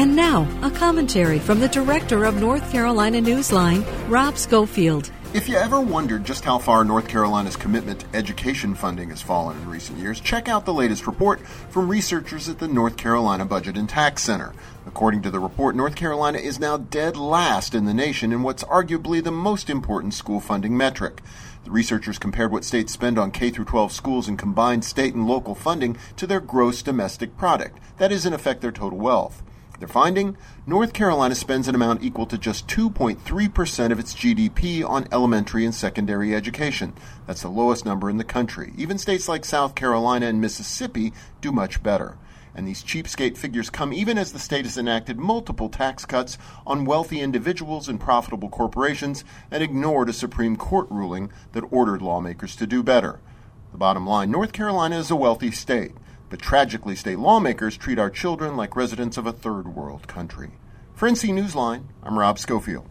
And now, a commentary from the director of North Carolina Newsline, Rob Schofield. If you ever wondered just how far North Carolina's commitment to education funding has fallen in recent years, check out the latest report from researchers at the North Carolina Budget and Tax Center. According to the report, North Carolina is now dead last in the nation in what's arguably the most important school funding metric. The researchers compared what states spend on K through 12 schools in combined state and local funding to their gross domestic product. That is, in effect, their total wealth. Their finding North Carolina spends an amount equal to just 2.3% of its GDP on elementary and secondary education. That's the lowest number in the country. Even states like South Carolina and Mississippi do much better. And these cheapskate figures come even as the state has enacted multiple tax cuts on wealthy individuals and profitable corporations and ignored a Supreme Court ruling that ordered lawmakers to do better. The bottom line North Carolina is a wealthy state. But tragically, state lawmakers treat our children like residents of a third world country. For NC Newsline, I'm Rob Schofield.